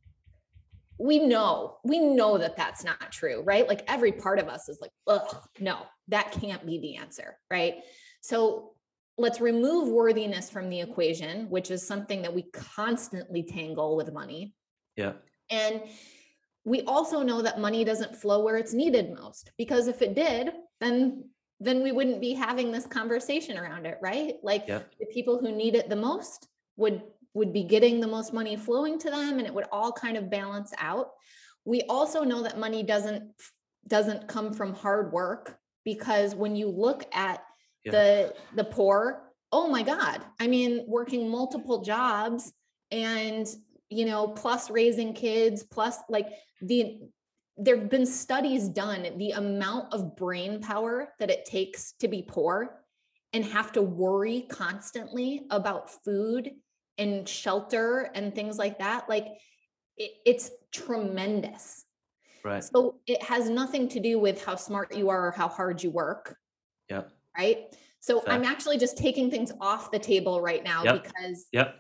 We know, we know that that's not true, right? Like every part of us is like, ugh, no, that can't be the answer, right? So let's remove worthiness from the equation, which is something that we constantly tangle with money. Yeah And we also know that money doesn't flow where it's needed most because if it did, then then we wouldn't be having this conversation around it, right? Like yeah the people who need it the most would would be getting the most money flowing to them and it would all kind of balance out. We also know that money doesn't doesn't come from hard work because when you look at Yeah. the the poor, oh my god. I mean, working multiple jobs and you know, plus raising kids, plus like the there have been studies done the amount of brain power that it takes to be poor and have to worry constantly about food and shelter and things like that like it, it's tremendous. Right. So it has nothing to do with how smart you are or how hard you work. Yeah right? So i'm actually just taking things off the table right now Yep. because yep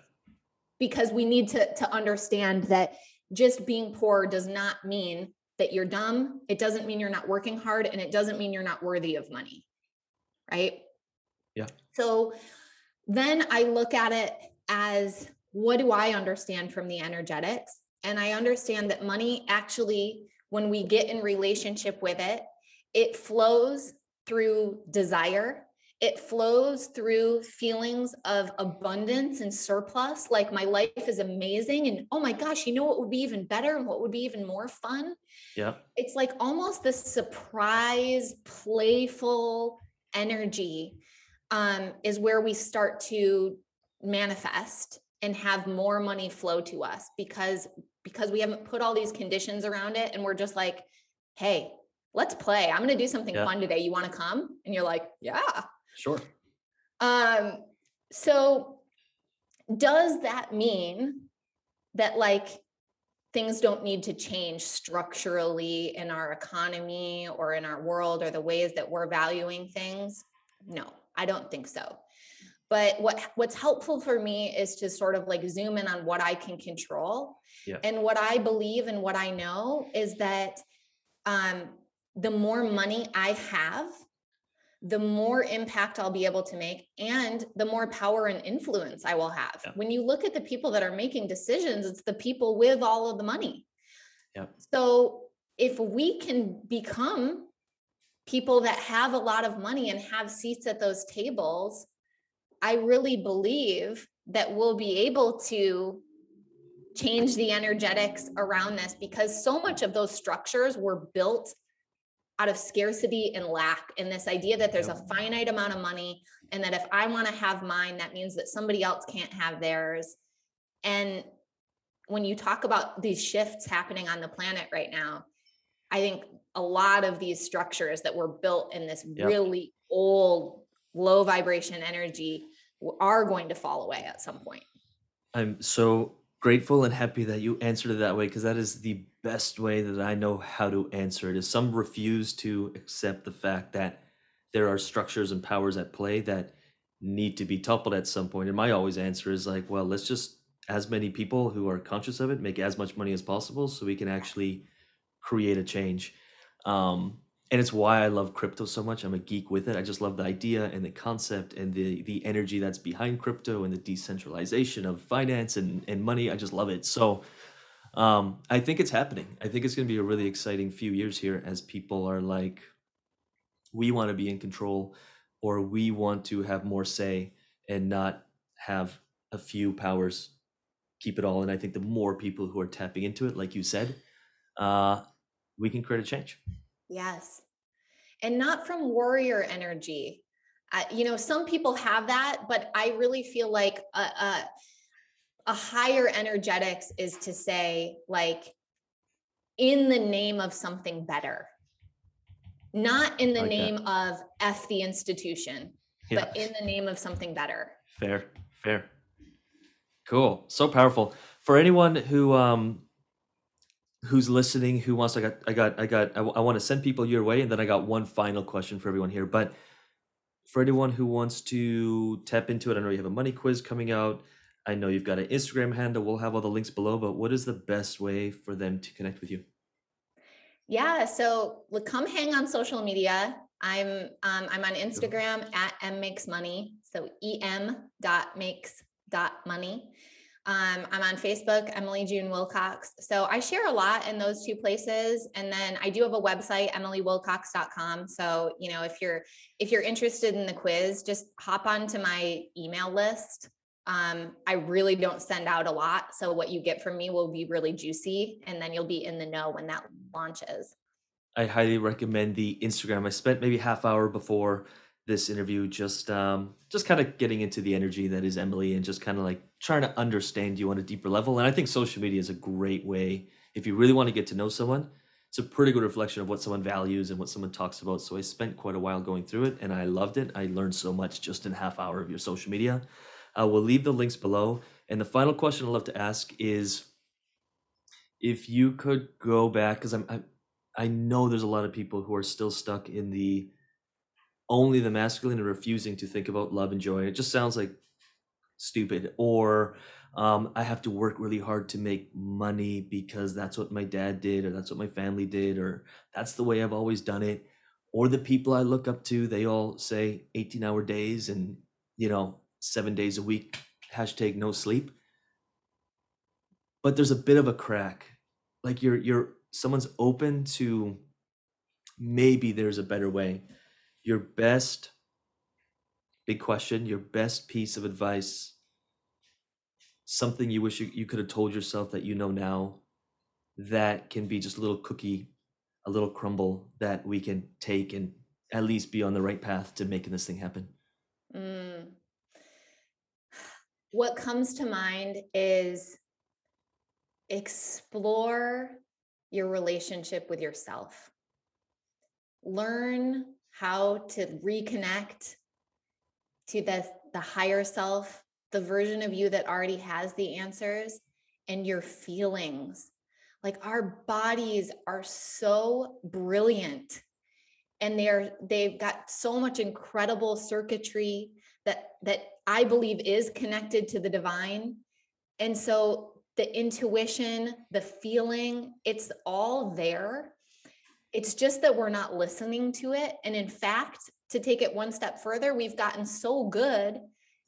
because we need to to understand that just being poor does not mean that you're dumb. It doesn't mean you're not working hard and it doesn't mean you're not worthy of money right? Yeah. so then i look at it as what do i understand from the energetics? And i understand that money actually when we get in relationship with it it flows through desire it flows through feelings of abundance and surplus like my life is amazing and oh my gosh you know what would be even better and what would be even more fun yeah it's like almost this surprise playful energy um, is where we start to manifest and have more money flow to us because because we haven't put all these conditions around it and we're just like hey let's play. I'm going to do something Yeah. fun today. You want to come? And you're like, yeah. Sure. Um, so does that mean that like things don't need to change structurally in our economy or in our world or the ways that we're valuing things? No, I don't think so. But what what's helpful for me is to sort of like zoom in on what I can control. Yeah. And what I believe and what I know is that um, the more money I have, the more impact I'll be able to make and the more power and influence I will have. Yeah. When you look at the people that are making decisions, it's the people with all of the money. Yeah. So if we can become people that have a lot of money and have seats at those tables, I really believe that we'll be able to change the energetics around this because so much of those structures were built out of scarcity and lack and this idea that there's a finite amount of money and that if I want to have mine that means that somebody else can't have theirs and when you talk about these shifts happening on the planet right now I think a lot of these structures that were built in this Yep. really old low vibration energy are going to fall away at some point. I'm so grateful and happy that you answered it that way because that is the best way that I know how to answer it. Is some refuse to accept the fact that there are structures and powers at play that need to be toppled at some point. And my always answer is like, well, let's just as many people who are conscious of it make as much money as possible so we can actually create a change. Um, and it's why I love crypto so much. I'm a geek with it. I just love the idea and the concept and the the energy that's behind crypto and the decentralization of finance and, and money. I just love it. So um, I think it's happening. I think it's going to be a really exciting few years here as people are like, we want to be in control or we want to have more say and not have a few powers keep it all. And I think the more people who are tapping into it, like you said, uh, we can create a change. Yes. And not from warrior energy. Uh, you know, some people have that, but I really feel like a, a, a higher energetics is to say, like, in the name of something better, not in the Like that. name of F the institution, Yeah. but in the name of something better. Fair, fair. Cool. So powerful. For anyone who um who's listening, who wants I got I got I got I, want to send people your way and then I got one final question for everyone here. But for anyone who wants to tap into it, I know you have a money quiz coming out. I know you've got an Instagram handle. We'll have all the links below, but what is the best way for them to connect with you? Yeah, so look, come hang on social media. I'm um, I'm on Instagram at m makes money. So em dot makes dot money. Um, I'm on Facebook, Emily June Wilcox. So I share a lot in those two places, and then I do have a website, emilywilcox.com. So you know, if you're if you're interested in the quiz, just hop onto my email list. Um, I really don't send out a lot, so what you get from me will be really juicy, and then you'll be in the know when that launches. I highly recommend the Instagram. I spent maybe half hour before this interview just um just kind of getting into the energy that is Emily and just kind of like trying to understand you on a deeper level. And I think social media is a great way if you really want to get to know someone. It's a pretty good reflection of what someone values and what someone talks about. So I spent quite a while going through it and I loved it. I learned so much just in half hour of your social media. Uh, we'll leave the links below. And the final question I'd love to ask is if you could go back, because I'm, I'm I know there's a lot of people who are still stuck in the only the masculine and refusing to think about love and joy. It just sounds like stupid. Or um, I have to work really hard to make money because that's what my dad did, or that's what my family did, or that's the way I've always done it. Or the people I look up to, they all say 18 hour days and, you know, seven days a week, hashtag no sleep. But there's a bit of a crack. Like you're, you're, someone's open to maybe there's a better way. Your best, big question, your best piece of advice, something you wish you, you could have told yourself that you know now, that can be just a little cookie, a little crumble that we can take and at least be on the right path to making this thing happen. Mm. What comes to mind is explore your relationship with yourself. learn how to reconnect to the, the higher self, the version of you that already has the answers, and your feelings. Like our bodies are so brilliant and they're they've got so much incredible circuitry that that I believe is connected to the divine. And so the intuition, the feeling, it's all there. It's just that we're not listening to it. And in fact, to take it one step further, we've gotten so good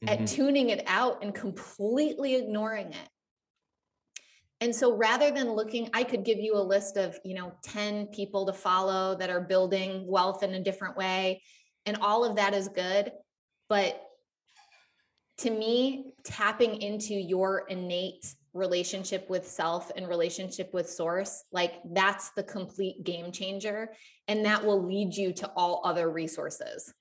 mm-hmm. at tuning it out and completely ignoring it. And so rather than looking, I could give you a list of, you know, 10 people to follow that are building wealth in a different way. And all of that is good. But to me, tapping into your innate relationship with self and relationship with source, like that's the complete game changer. And that will lead you to all other resources.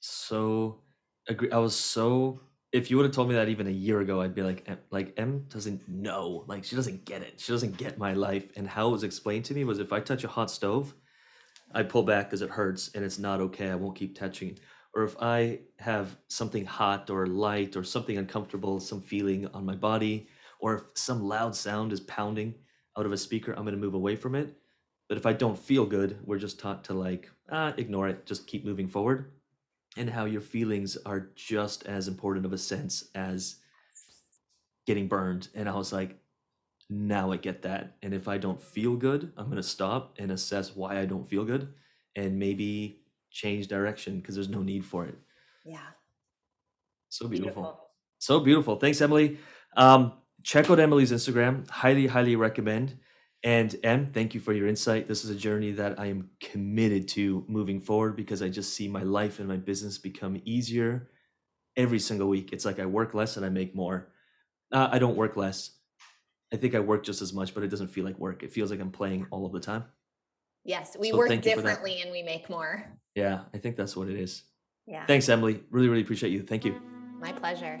So agree. I was so if you would have told me that even a year ago, I'd be like, like Em doesn't know, like she doesn't get it. She doesn't get my life. And how it was explained to me was if I touch a hot stove, I pull back because it hurts and it's not okay. I won't keep touching. Or if I have something hot or light or something uncomfortable, some feeling on my body, or if some loud sound is pounding out of a speaker, I'm going to move away from it. But if I don't feel good, we're just taught to like, ah, ignore it, just keep moving forward and how your feelings are just as important of a sense as getting burned. And I was like, now I get that. And if I don't feel good, I'm going to stop and assess why I don't feel good and maybe change direction because there's no need for it. Yeah. So beautiful. beautiful. So beautiful. Thanks, Emily. Um, check out Emily's Instagram. Highly, highly recommend. And Em, thank you for your insight. This is a journey that I am committed to moving forward because I just see my life and my business become easier every single week. It's like I work less and I make more. Uh, I don't work less. I think I work just as much, but it doesn't feel like work. It feels like I'm playing all of the time. Yes, we so work differently and we make more. Yeah, I think that's what it is. Yeah. Thanks, Emily. Really, really appreciate you. Thank you. My pleasure.